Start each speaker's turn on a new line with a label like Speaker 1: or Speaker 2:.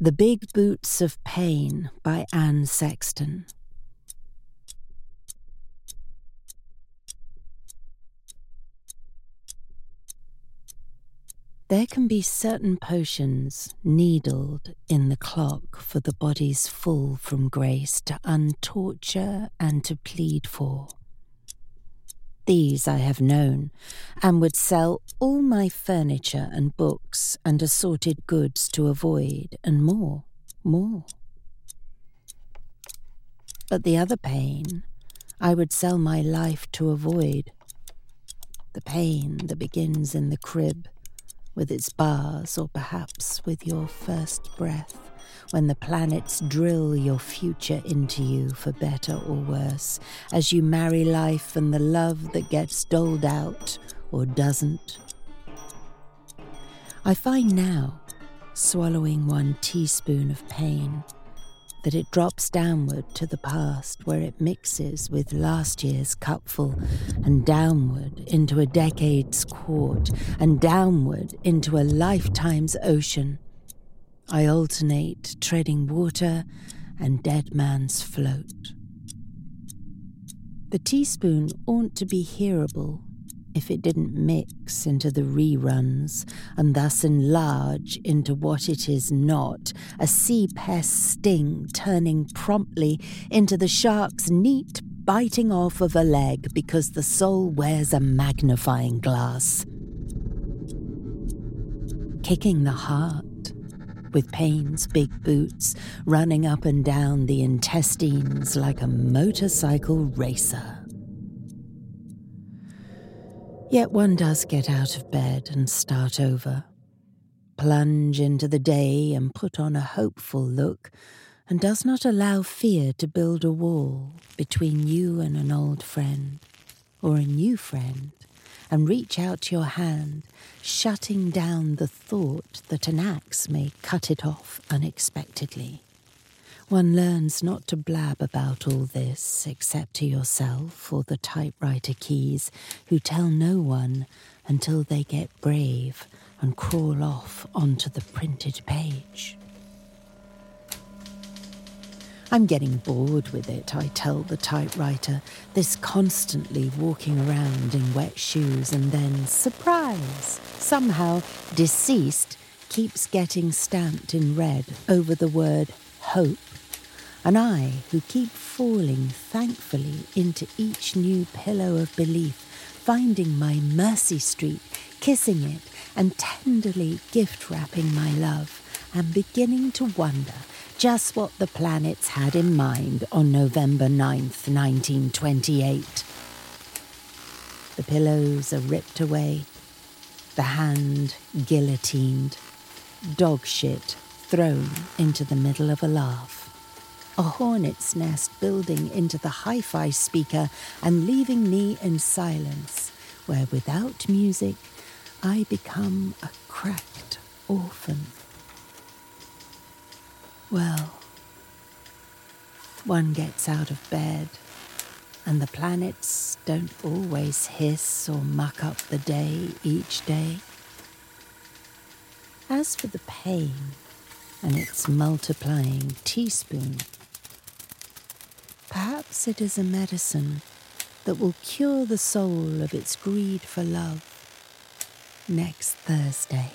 Speaker 1: The Big Boots of Pain by Anne Sexton. There can be certain potions needled in the clock for the body's full from grace to untorture and to plead for. These I have known, and would sell all my furniture and books and assorted goods to avoid, and more, more. But the other pain I would sell my life to avoid. The pain that begins in the crib, with its bars, or perhaps with your first breath when the planets drill your future into you for better or worse, as you marry life and the love that gets doled out or doesn't. I find now, swallowing one teaspoon of pain, that it drops downward to the past where it mixes with last year's cupful and downward into a decade's quart and downward into a lifetime's ocean I alternate treading water and dead man's float. The teaspoon oughtn't to be hearable if it didn't mix into the reruns and thus enlarge into what it is not a sea pest sting turning promptly into the shark's neat biting off of a leg because the soul wears a magnifying glass. Kicking the heart with pain's big boots running up and down the intestines like a motorcycle racer. Yet one does get out of bed and start over, plunge into the day and put on a hopeful look, and does not allow fear to build a wall between you and an old friend or a new friend and reach out your hand, shutting down the thought that an axe may cut it off unexpectedly. One learns not to blab about all this except to yourself or the typewriter keys, who tell no one until they get brave and crawl off onto the printed page. I'm getting bored with it, I tell the typewriter, this constantly walking around in wet shoes and then, surprise, somehow deceased keeps getting stamped in red over the word hope. And I, who keep falling thankfully into each new pillow of belief, finding my Mercy Street, kissing it, and tenderly gift wrapping my love, am beginning to wonder just what the planets had in mind on November 9th, 1928. The pillows are ripped away, the hand guillotined, dog shit thrown into the middle of a laugh. A hornet's nest building into the hi fi speaker and leaving me in silence, where without music I become a cracked orphan. Well, one gets out of bed, and the planets don't always hiss or muck up the day each day. As for the pain and its multiplying teaspoon, perhaps it is a medicine that will cure the soul of its greed for love next Thursday.